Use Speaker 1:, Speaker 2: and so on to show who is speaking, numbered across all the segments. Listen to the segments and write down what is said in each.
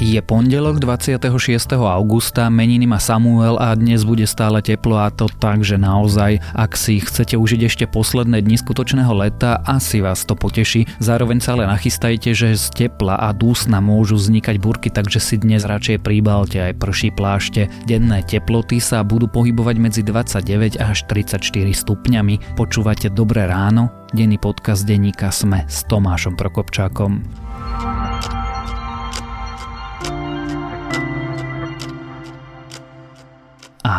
Speaker 1: Je pondelok 26. augusta, meniny má Samuel a dnes bude stále teplo a to tak, že naozaj, ak si chcete užiť ešte posledné dni skutočného leta, asi vás to poteší. Zároveň sa ale nachystajte, že z tepla a dúsna môžu vznikať burky, takže si dnes radšej príbalte aj prší plášte. Denné teploty sa budú pohybovať medzi 29 až 34 stupňami. Počúvate Dobré ráno? Denný podcast denníka Sme s Tomášom Prokopčákom.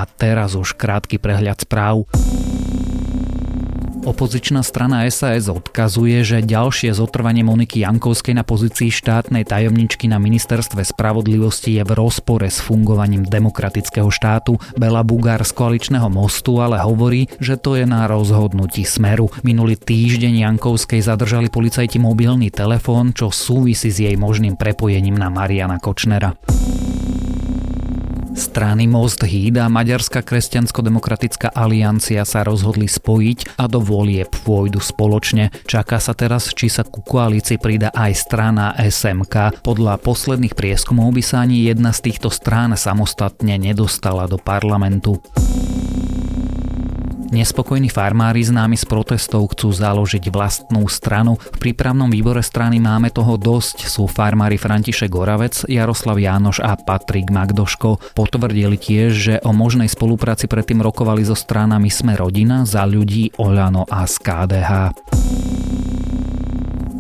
Speaker 1: A teraz už krátky prehľad správ. Opozičná strana SAS odkazuje, že ďalšie zotrvanie Moniky Jankovskej na pozícii štátnej tajomničky na ministerstve spravodlivosti je v rozpore s fungovaním demokratického štátu. Bela Bugár z koaličného mostu ale hovorí, že to je na rozhodnutí smeru. Minulý týždeň Jankovskej zadržali policajti mobilný telefón, čo súvisí s jej možným prepojením na Mariana Kočnera. Strany Most Híd a Maďarská kresťansko-demokratická aliancia sa rozhodli spojiť a do volieb pôjdu spoločne. Čaká sa teraz, či sa ku koalícii prida aj strana SMK. Podľa posledných prieskumov by sa ani jedna z týchto strán samostatne nedostala do parlamentu. Nespokojní farmári známi z protestov chcú založiť vlastnú stranu. V prípravnom výbore strany máme toho dosť. Sú farmári František Goravec, Jaroslav Jánoš a Patrik Magdoško. Potvrdili tiež, že o možnej spolupráci predtým rokovali so stranami Sme rodina, za ľudí, Oľano a SKDH.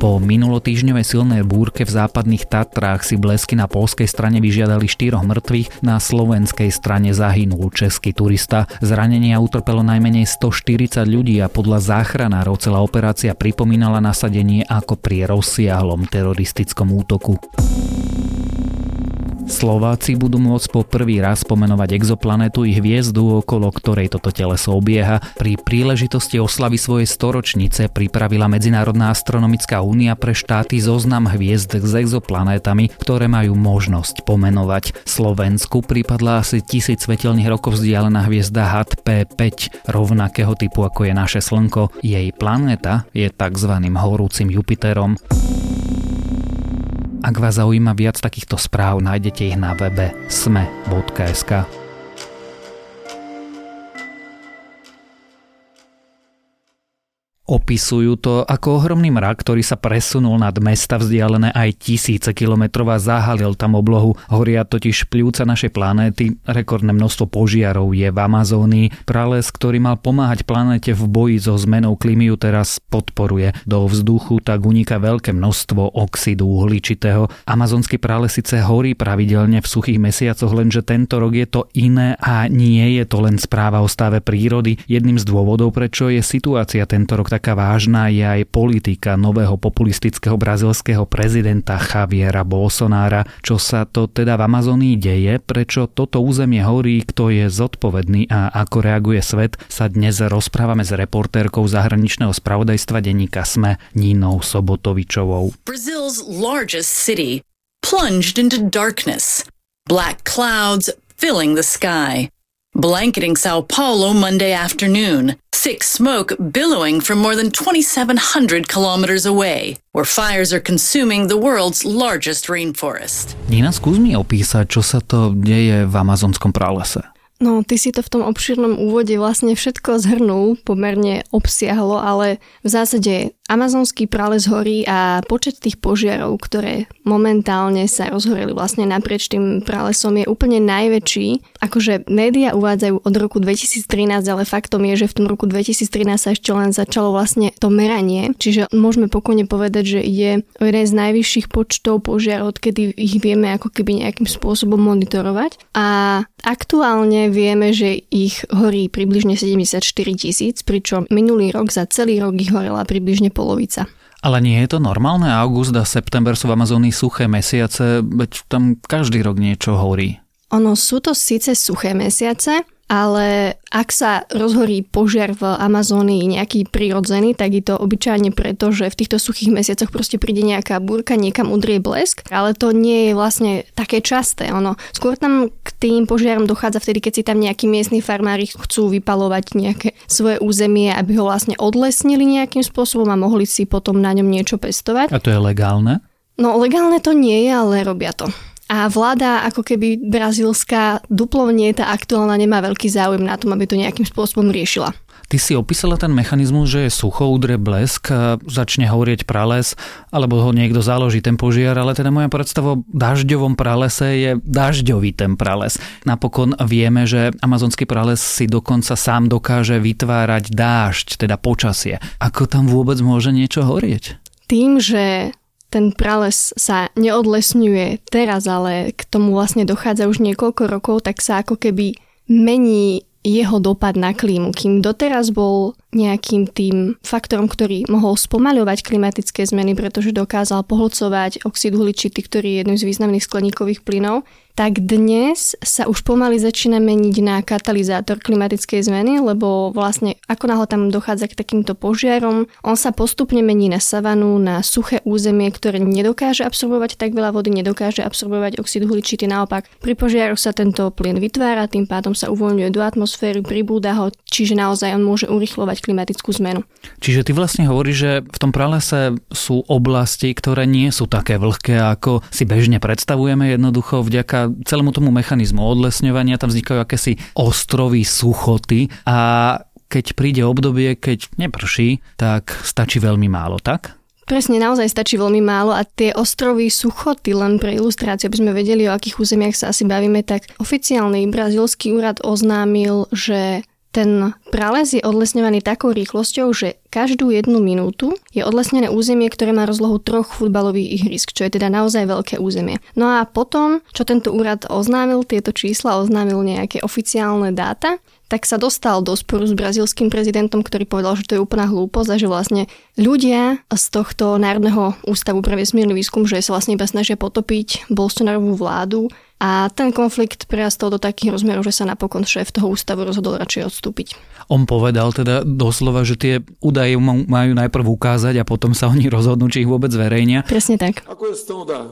Speaker 1: Po minulotýžňovej silnej búrke v západných Tatrách si blesky na polskej strane vyžiadali štyroch mŕtvych, na slovenskej strane zahynul český turista. Zranenia utrpelo najmenej 140 ľudí a podľa záchranárov celá operácia pripomínala nasadenie ako pri rozsiahlom teroristickom útoku. Slováci budú môcť po prvý raz pomenovať exoplanetu i hviezdu, okolo ktorej toto teleso obieha. Pri príležitosti oslavy svojej storočnice pripravila Medzinárodná astronomická únia pre štáty zoznam hviezd s exoplanétami, ktoré majú možnosť pomenovať. Slovensku pripadla asi tisíc svetelných rokov vzdialená hviezda HAT P5, rovnakého typu ako je naše Slnko. Jej planéta je tzv. horúcim Jupiterom. Ak vás zaujíma viac takýchto správ, nájdete ich na webe sme.sk. Opisujú to ako ohromný mrak, ktorý sa presunul nad mesta vzdialené aj tisíce kilometrov a zahalil tam oblohu. Horia totiž pľúca našej planéty, rekordné množstvo požiarov je v Amazónii. Prales, ktorý mal pomáhať planéte v boji so zmenou klímy, ju teraz podporuje. Do vzduchu tak uniká veľké množstvo oxidu uhličitého. Amazonský prales síce horí pravidelne v suchých mesiacoch, lenže tento rok je to iné a nie je to len správa o stave prírody. Jedným z dôvodov, prečo je situácia tento rok tak taká vážna je aj politika nového populistického brazilského prezidenta Javiera Bolsonára. Čo sa to teda v Amazónii deje, prečo toto územie horí, kto je zodpovedný a ako reaguje svet, sa dnes rozprávame s reportérkou zahraničného spravodajstva denníka SME Nínou Sobotovičovou. Brazil's largest city plunged into darkness. Black clouds filling the sky blanketing Sao Paulo Monday afternoon. Thick smoke billowing from more than 2,700 kilometers away, where fires are consuming the world's largest rainforest. Nina, skús mi opísať, čo sa to deje v amazonskom pralese.
Speaker 2: No, ty si to v tom obšírnom úvode vlastne všetko zhrnul, pomerne obsiahlo, ale v zásade amazonský prales horí a počet tých požiarov, ktoré momentálne sa rozhoreli vlastne naprieč tým pralesom je úplne najväčší. Akože médiá uvádzajú od roku 2013, ale faktom je, že v tom roku 2013 sa ešte len začalo vlastne to meranie, čiže môžeme pokojne povedať, že ide o jeden z najvyšších počtov požiarov, odkedy ich vieme ako keby nejakým spôsobom monitorovať. A aktuálne vieme, že ich horí približne 74 tisíc, pričom minulý rok za celý rok ich horela približne polovica.
Speaker 1: Ale nie je to normálne? August a september sú v Amazónii suché mesiace, veď tam každý rok niečo horí.
Speaker 2: Ono sú to síce suché mesiace, ale ak sa rozhorí požiar v Amazónii nejaký prirodzený, tak je to obyčajne preto, že v týchto suchých mesiacoch proste príde nejaká búrka, niekam udrie blesk, ale to nie je vlastne také časté. Ono. Skôr tam k tým požiarom dochádza vtedy, keď si tam nejakí miestni farmári chcú vypalovať nejaké svoje územie, aby ho vlastne odlesnili nejakým spôsobom a mohli si potom na ňom niečo pestovať.
Speaker 1: A to je legálne?
Speaker 2: No legálne to nie je, ale robia to. A vláda ako keby brazílska duplovne tá aktuálna nemá veľký záujem na tom, aby to nejakým spôsobom riešila.
Speaker 1: Ty si opísala ten mechanizmus, že je sucho, udre blesk, začne horieť prales, alebo ho niekto založí ten požiar, ale teda moja predstava o dažďovom pralese je dažďový ten prales. Napokon vieme, že amazonský prales si dokonca sám dokáže vytvárať dážď, teda počasie. Ako tam vôbec môže niečo horieť?
Speaker 2: Tým, že ten prales sa neodlesňuje teraz, ale k tomu vlastne dochádza už niekoľko rokov, tak sa ako keby mení jeho dopad na klímu. Kým doteraz bol nejakým tým faktorom, ktorý mohol spomaľovať klimatické zmeny, pretože dokázal pohlcovať oxid uhličitý, ktorý je jedným z významných skleníkových plynov, tak dnes sa už pomaly začína meniť na katalizátor klimatickej zmeny, lebo vlastne ako náhle tam dochádza k takýmto požiarom, on sa postupne mení na savanu, na suché územie, ktoré nedokáže absorbovať tak veľa vody, nedokáže absorbovať oxid uhličitý. Naopak, pri požiaroch sa tento plyn vytvára, tým pádom sa uvoľňuje do atmosféry, pribúda ho, čiže naozaj on môže urychlovať klimatickú zmenu.
Speaker 1: Čiže ty vlastne hovoríš, že v tom pralese sú oblasti, ktoré nie sú také vlhké, ako si bežne predstavujeme, jednoducho vďaka celému tomu mechanizmu odlesňovania tam vznikajú akési ostrovy suchoty a keď príde obdobie, keď neprší, tak stačí veľmi málo, tak?
Speaker 2: Presne, naozaj stačí veľmi málo a tie ostrovy suchoty, len pre ilustráciu, aby sme vedeli, o akých územiach sa asi bavíme, tak oficiálny brazilský úrad oznámil, že ten prales je odlesňovaný takou rýchlosťou, že každú jednu minútu je odlesnené územie, ktoré má rozlohu troch futbalových ihrisk, čo je teda naozaj veľké územie. No a potom, čo tento úrad oznámil tieto čísla, oznámil nejaké oficiálne dáta, tak sa dostal do sporu s brazilským prezidentom, ktorý povedal, že to je úplná hlúposť a že vlastne ľudia z tohto Národného ústavu pre vesmírny výskum, že sa vlastne iba snažia potopiť Bolsonarovú vládu a ten konflikt prerastol do takých rozmerov, že sa napokon šéf toho ústavu rozhodol radšej odstúpiť.
Speaker 1: On povedal teda doslova, že tie údaje majú najprv ukázať a potom sa oni rozhodnú, či ich vôbec zverejnia.
Speaker 2: Presne tak.
Speaker 3: A questão da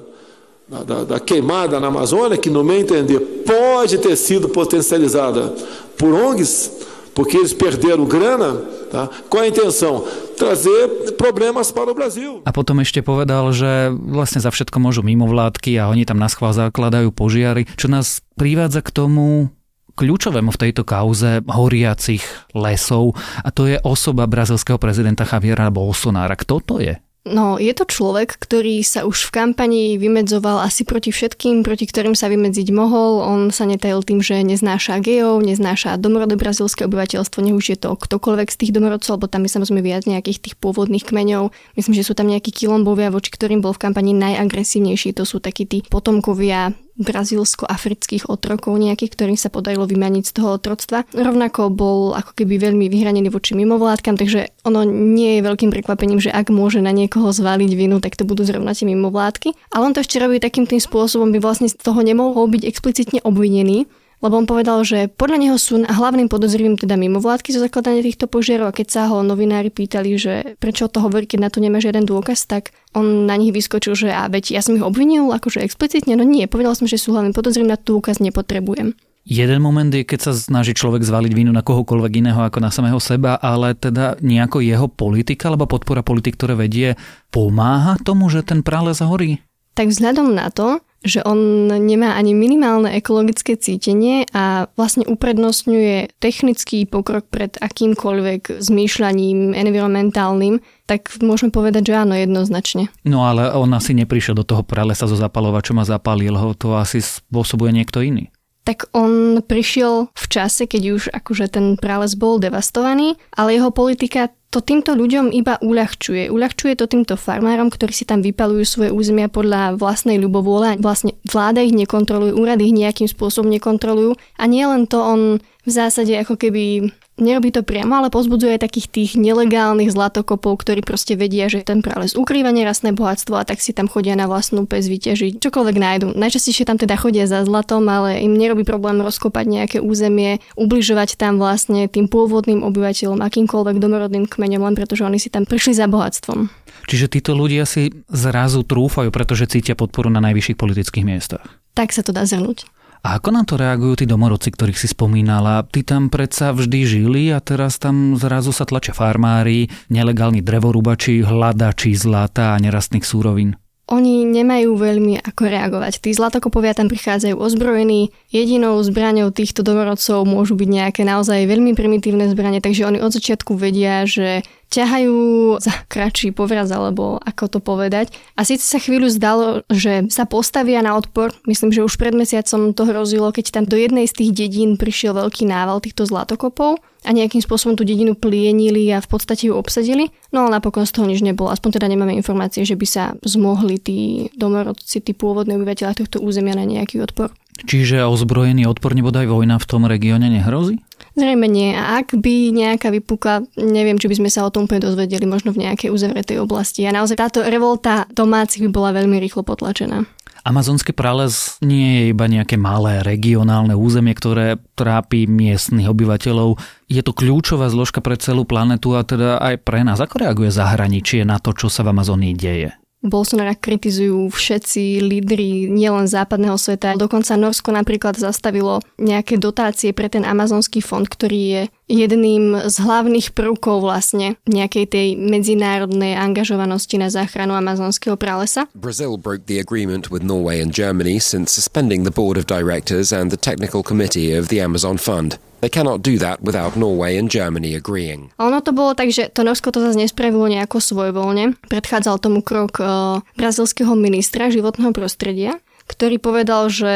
Speaker 3: da, da, da, queimada na Amazônia, que no meu entender pode ter sido potencializada por ONGs, porque eles perderam grana, tá? qual a intenção? Trazer problémas para o Brasil.
Speaker 1: A potom ešte povedal, že vlastne za všetko môžu mimovládky a oni tam na schvál zakladajú požiary, čo nás privádza k tomu, kľúčovému v tejto kauze horiacich lesov a to je osoba brazilského prezidenta Javiera Bolsonára. Kto to je?
Speaker 2: No, je to človek, ktorý sa už v kampani vymedzoval asi proti všetkým, proti ktorým sa vymedziť mohol. On sa netajil tým, že neznáša gejov, neznáša domorodé brazilské obyvateľstvo, nech už je to ktokoľvek z tých domorodcov, lebo tam je samozrejme viac nejakých tých pôvodných kmeňov. Myslím, že sú tam nejakí kilombovia, voči ktorým bol v kampani najagresívnejší. To sú takí tí potomkovia brazílsko-afrických otrokov nejakých, ktorým sa podarilo vymaniť z toho otroctva. Rovnako bol ako keby veľmi vyhranený voči mimovládkam, takže ono nie je veľkým prekvapením, že ak môže na niekoho zvaliť vinu, tak to budú zrovna tie mimovládky. Ale on to ešte robí takým tým spôsobom, by vlastne z toho nemohol byť explicitne obvinený, lebo on povedal, že podľa neho sú hlavným podozrivým teda mimovládky zo zakladania týchto požiarov a keď sa ho novinári pýtali, že prečo to hovorí, keď na to nemá žiaden dôkaz, tak on na nich vyskočil, že a veď ja som ich obvinil, akože explicitne, no nie, povedal som, že sú hlavným podozrivým, na dôkaz nepotrebujem.
Speaker 1: Jeden moment je, keď sa snaží človek zvaliť vinu na kohokoľvek iného ako na samého seba, ale teda nejako jeho politika alebo podpora politik, ktoré vedie, pomáha tomu, že ten prales horí?
Speaker 2: Tak vzhľadom na to, že on nemá ani minimálne ekologické cítenie a vlastne uprednostňuje technický pokrok pred akýmkoľvek zmýšľaním environmentálnym, tak môžeme povedať, že áno, jednoznačne.
Speaker 1: No ale on asi neprišiel do toho pralesa zo zapalovačom a zapálil ho, to asi spôsobuje niekto iný
Speaker 2: tak on prišiel v čase, keď už akože ten prales bol devastovaný, ale jeho politika to týmto ľuďom iba uľahčuje. Uľahčuje to týmto farmárom, ktorí si tam vypalujú svoje územia podľa vlastnej ľubovôle. Vlastne vláda ich nekontroluje, úrady ich nejakým spôsobom nekontrolujú. A nie len to, on v zásade ako keby nerobí to priamo, ale pozbudzuje takých tých nelegálnych zlatokopov, ktorí proste vedia, že ten prales ukrýva nerastné bohatstvo a tak si tam chodia na vlastnú pes vyťažiť. Čokoľvek nájdu. Najčastejšie tam teda chodia za zlatom, ale im nerobí problém rozkopať nejaké územie, ubližovať tam vlastne tým pôvodným obyvateľom, akýmkoľvek domorodným kmeňom, len pretože oni si tam prišli za bohatstvom.
Speaker 1: Čiže títo ľudia si zrazu trúfajú, pretože cítia podporu na najvyšších politických miestach.
Speaker 2: Tak sa to dá zhrnúť.
Speaker 1: A ako na to reagujú tí domorodci, ktorých si spomínala? Tí tam predsa vždy žili a teraz tam zrazu sa tlačia farmári, nelegálni drevorúbači, hľadači zlata a nerastných súrovín.
Speaker 2: oni nemajú veľmi ako reagovať. Tí zlatokopovia tam prichádzajú ozbrojení, jedinou zbraňou týchto domorodcov môžu byť nejaké naozaj veľmi primitívne zbranie, takže oni od začiatku vedia, že ťahajú za kratší povraz, alebo ako to povedať. A síce sa chvíľu zdalo, že sa postavia na odpor. Myslím, že už pred mesiacom to hrozilo, keď tam do jednej z tých dedín prišiel veľký nával týchto zlatokopov a nejakým spôsobom tú dedinu plienili a v podstate ju obsadili. No ale napokon z toho nič nebolo. Aspoň teda nemáme informácie, že by sa zmohli tí domorodci, tí pôvodní obyvateľa tohto územia na nejaký odpor.
Speaker 1: Čiže ozbrojený odpor nebodaj vojna v tom regióne nehrozí?
Speaker 2: Zrejme nie. A ak by nejaká vypukla, neviem, či by sme sa o tom úplne dozvedeli, možno v nejakej uzavretej oblasti. A naozaj táto revolta domácich by bola veľmi rýchlo potlačená.
Speaker 1: Amazonský prales nie je iba nejaké malé regionálne územie, ktoré trápi miestnych obyvateľov. Je to kľúčová zložka pre celú planetu a teda aj pre nás. Ako reaguje zahraničie na to, čo sa v Amazónii deje?
Speaker 2: Bolsonara kritizujú všetci lídry nielen západného sveta. Dokonca Norsko napríklad zastavilo nejaké dotácie pre ten amazonský fond, ktorý je jedným z hlavných prvkov vlastne nejakej tej medzinárodnej angažovanosti na záchranu amazonského pralesa.
Speaker 4: Brazil broke the agreement with Norway and Germany since suspending the board of directors and the technical committee of the Amazon Fund. They cannot do that without Norway and Germany agreeing.
Speaker 2: Ono to bolo tak, že to Norsko to zase nespravilo nejako svojvoľne. Predchádzal tomu krok uh, brazilského ministra životného prostredia, ktorý povedal, že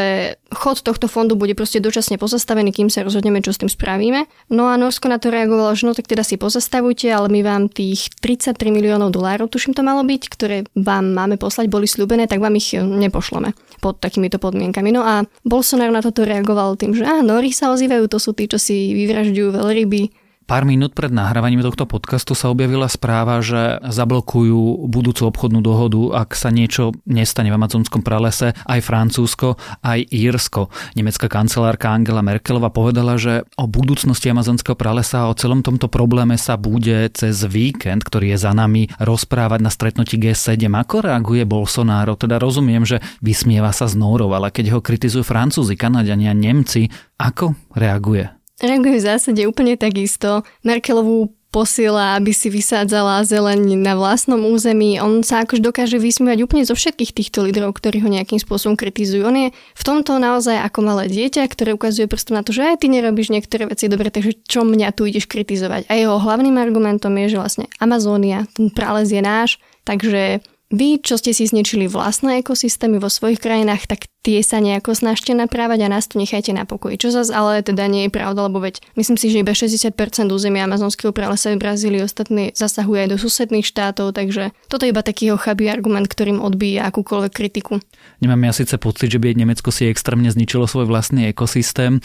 Speaker 2: chod tohto fondu bude proste dočasne pozastavený, kým sa rozhodneme, čo s tým spravíme. No a Norsko na to reagovalo, že no tak teda si pozastavujte, ale my vám tých 33 miliónov dolárov, tuším to malo byť, ktoré vám máme poslať, boli slúbené, tak vám ich nepošleme pod takýmito podmienkami. No a Bolsonaro na toto reagoval tým, že á, Nori sa ozývajú, to sú tí, čo si vyvražďujú veľryby,
Speaker 1: Pár minút pred nahrávaním tohto podcastu sa objavila správa, že zablokujú budúcu obchodnú dohodu, ak sa niečo nestane v amazonskom pralese, aj Francúzsko, aj Írsko. Nemecká kancelárka Angela Merkelová povedala, že o budúcnosti amazonského pralesa a o celom tomto probléme sa bude cez víkend, ktorý je za nami, rozprávať na stretnutí G7. Ako reaguje Bolsonaro? Teda rozumiem, že vysmieva sa z Nórov, ale keď ho kritizujú Francúzi, Kanadiania, Nemci, ako reaguje?
Speaker 2: Reaguje v zásade úplne takisto. Merkelovú posiela, aby si vysádzala zeleň na vlastnom území. On sa akož dokáže vysmievať úplne zo všetkých týchto lídrov, ktorí ho nejakým spôsobom kritizujú. On je v tomto naozaj ako malé dieťa, ktoré ukazuje prstom na to, že aj ty nerobíš niektoré veci dobre, takže čo mňa tu ideš kritizovať. A jeho hlavným argumentom je, že vlastne Amazónia, ten prales je náš, takže vy, čo ste si zničili vlastné ekosystémy vo svojich krajinách, tak tie sa nejako snažte naprávať a nás tu nechajte na pokoji. Čo zase ale teda nie je pravda, lebo veď myslím si, že iba 60% územia amazonského pralesa v Brazílii ostatní zasahuje aj do susedných štátov, takže toto je iba taký chabý argument, ktorým odbíja akúkoľvek kritiku.
Speaker 1: Nemám ja síce pocit, že by Nemecko si extrémne zničilo svoj vlastný ekosystém,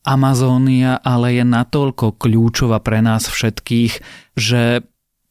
Speaker 1: Amazónia ale je natoľko kľúčová pre nás všetkých, že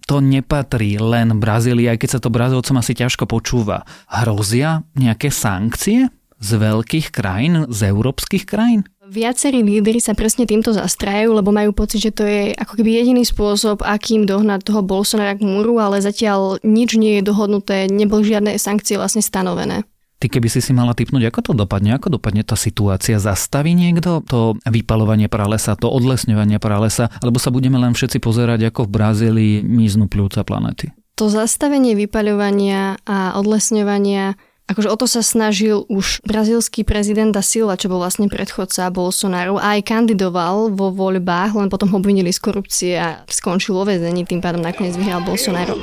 Speaker 1: to nepatrí len Brazílii, aj keď sa to Brazílcom asi ťažko počúva. Hrozia nejaké sankcie z veľkých krajín, z európskych krajín?
Speaker 2: Viacerí lídry sa presne týmto zastrajú, lebo majú pocit, že to je ako keby jediný spôsob, akým dohnať toho Bolsonara k múru, ale zatiaľ nič nie je dohodnuté, neboli žiadne sankcie vlastne stanovené.
Speaker 1: Ty keby si si mala typnúť, ako to dopadne, ako dopadne tá situácia, zastaví niekto to vypalovanie pralesa, to odlesňovanie pralesa, alebo sa budeme len všetci pozerať, ako v Brazílii míznu pľúca planety?
Speaker 2: To zastavenie vypaľovania a odlesňovania Akože o to sa snažil už brazílsky prezident da Silva, čo bol vlastne predchodca Bolsonaro a aj kandidoval vo voľbách, len potom ho obvinili z korupcie a skončil vo väzení, tým pádom nakoniec vyhral Bolsonaro. E.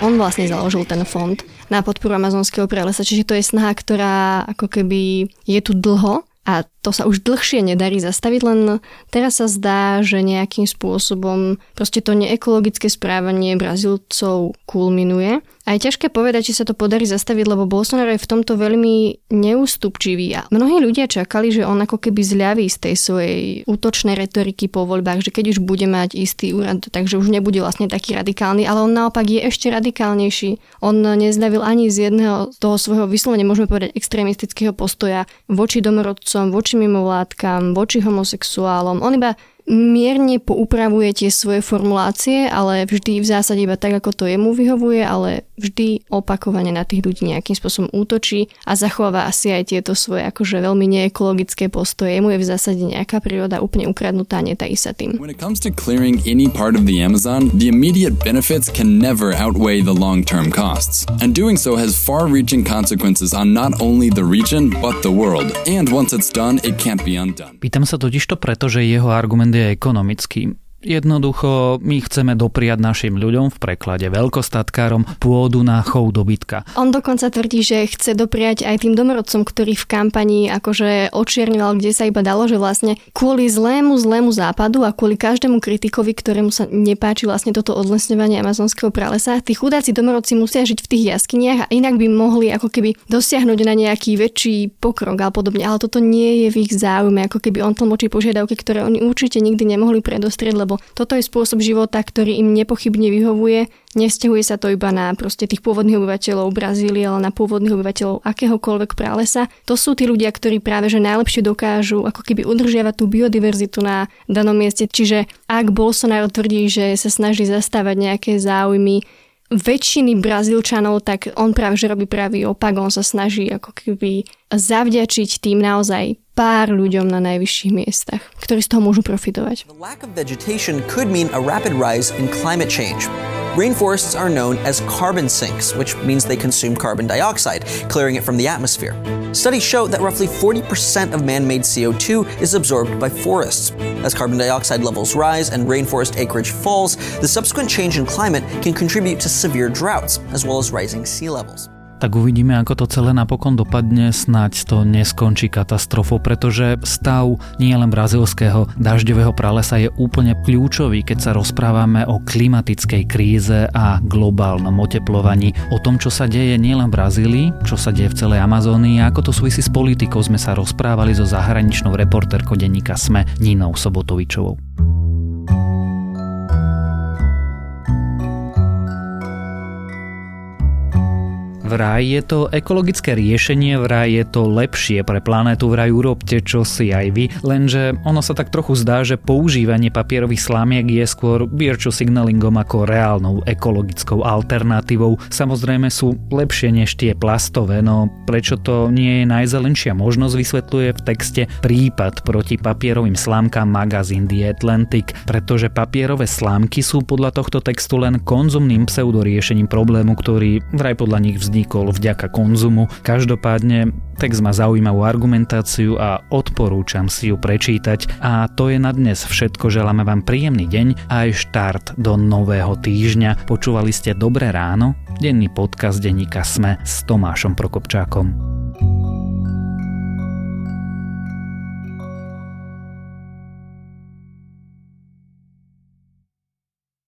Speaker 2: On vlastne založil ten fond na podporu amazonského prelesa, čiže to je snaha, ktorá ako keby je tu dlho a to sa už dlhšie nedarí zastaviť, len teraz sa zdá, že nejakým spôsobom proste to neekologické správanie Brazílcov kulminuje. A je ťažké povedať, či sa to podarí zastaviť, lebo Bolsonaro je v tomto veľmi neústupčivý a mnohí ľudia čakali, že on ako keby zľaví z tej svojej útočnej retoriky po voľbách, že keď už bude mať istý úrad, takže už nebude vlastne taký radikálny, ale on naopak je ešte radikálnejší. On nezdavil ani z jedného toho svojho vyslovene, môžeme povedať, extrémistického postoja voči domorodcom, voči mimovládkam, voči homosexuálom. On iba mierne poupravuje tie svoje formulácie, ale vždy v zásade iba tak, ako to jemu vyhovuje, ale vždy opakovane na tých ľudí nejakým spôsobom útočí a zachováva asi aj tieto svoje akože veľmi neekologické postoje. Mu je v zásade nejaká príroda úplne ukradnutá, netají sa tým.
Speaker 5: When it comes to clearing any part of the Amazon, the immediate benefits can never outweigh the long-term costs. And doing so has far-reaching consequences on not only the region, but the world. And once it's done, it can't be undone.
Speaker 1: Pýtam sa totiž to preto, že jeho argument je ekonomický. Jednoducho, my chceme dopriať našim ľuďom, v preklade veľkostatkárom, pôdu na chov dobytka.
Speaker 2: On dokonca tvrdí, že chce dopriať aj tým domorodcom, ktorí v kampani akože očierňoval, kde sa iba dalo, že vlastne kvôli zlému, zlému západu a kvôli každému kritikovi, ktorému sa nepáči vlastne toto odlesňovanie amazonského pralesa, tí chudáci domorodci musia žiť v tých jaskyniach a inak by mohli ako keby dosiahnuť na nejaký väčší pokrok a podobne. Ale toto nie je v ich záujme, ako keby on tlmočí požiadavky, ktoré oni určite nikdy nemohli predostrieť, lebo toto je spôsob života, ktorý im nepochybne vyhovuje. Nevzťahuje sa to iba na proste tých pôvodných obyvateľov Brazílie, ale na pôvodných obyvateľov akéhokoľvek pralesa. To sú tí ľudia, ktorí práve že najlepšie dokážu ako keby udržiavať tú biodiverzitu na danom mieste. Čiže ak Bolsonaro tvrdí, že sa snaží zastávať nejaké záujmy väčšiny Brazílčanov, tak on práve že robí pravý opak, on sa snaží ako keby zavďačiť tým naozaj pár ľuďom na najvyšších miestach, ktorí z toho môžu profitovať.
Speaker 6: The lack of vegetation could mean a rapid rise in climate change. Rainforests are known as carbon sinks, which means they consume carbon dioxide, clearing it from the atmosphere. Studies show that roughly 40% of man made CO2 is absorbed by forests. As carbon dioxide levels rise and rainforest acreage falls, the subsequent change in climate can contribute to severe droughts, as well as rising sea levels.
Speaker 1: Tak uvidíme, ako to celé napokon dopadne. Snaď to neskončí katastrofou, pretože stav nielen brazilského dažďového pralesa je úplne kľúčový, keď sa rozprávame o klimatickej kríze a globálnom oteplovaní. O tom, čo sa deje nielen v Brazílii, čo sa deje v celej Amazónii a ako to súvisí s politikou, sme sa rozprávali so zahraničnou reportérkou denníka SME Ninou Sobotovičovou. Vraj je to ekologické riešenie, vraj je to lepšie pre planétu, vraj urobte čo si aj vy, lenže ono sa tak trochu zdá, že používanie papierových slámiek je skôr virtue signalingom ako reálnou ekologickou alternatívou. Samozrejme sú lepšie než tie plastové, no prečo to nie je najzelenšia možnosť vysvetľuje v texte prípad proti papierovým slámkam magazín The Atlantic, pretože papierové slámky sú podľa tohto textu len konzumným pseudoriešením problému, ktorý vraj podľa nich vznikol vznikol vďaka konzumu. Každopádne text má zaujímavú argumentáciu a odporúčam si ju prečítať. A to je na dnes všetko. Želáme vám príjemný deň a aj štart do nového týždňa. Počúvali ste Dobré ráno? Denný podcast denníka Sme s Tomášom Prokopčákom.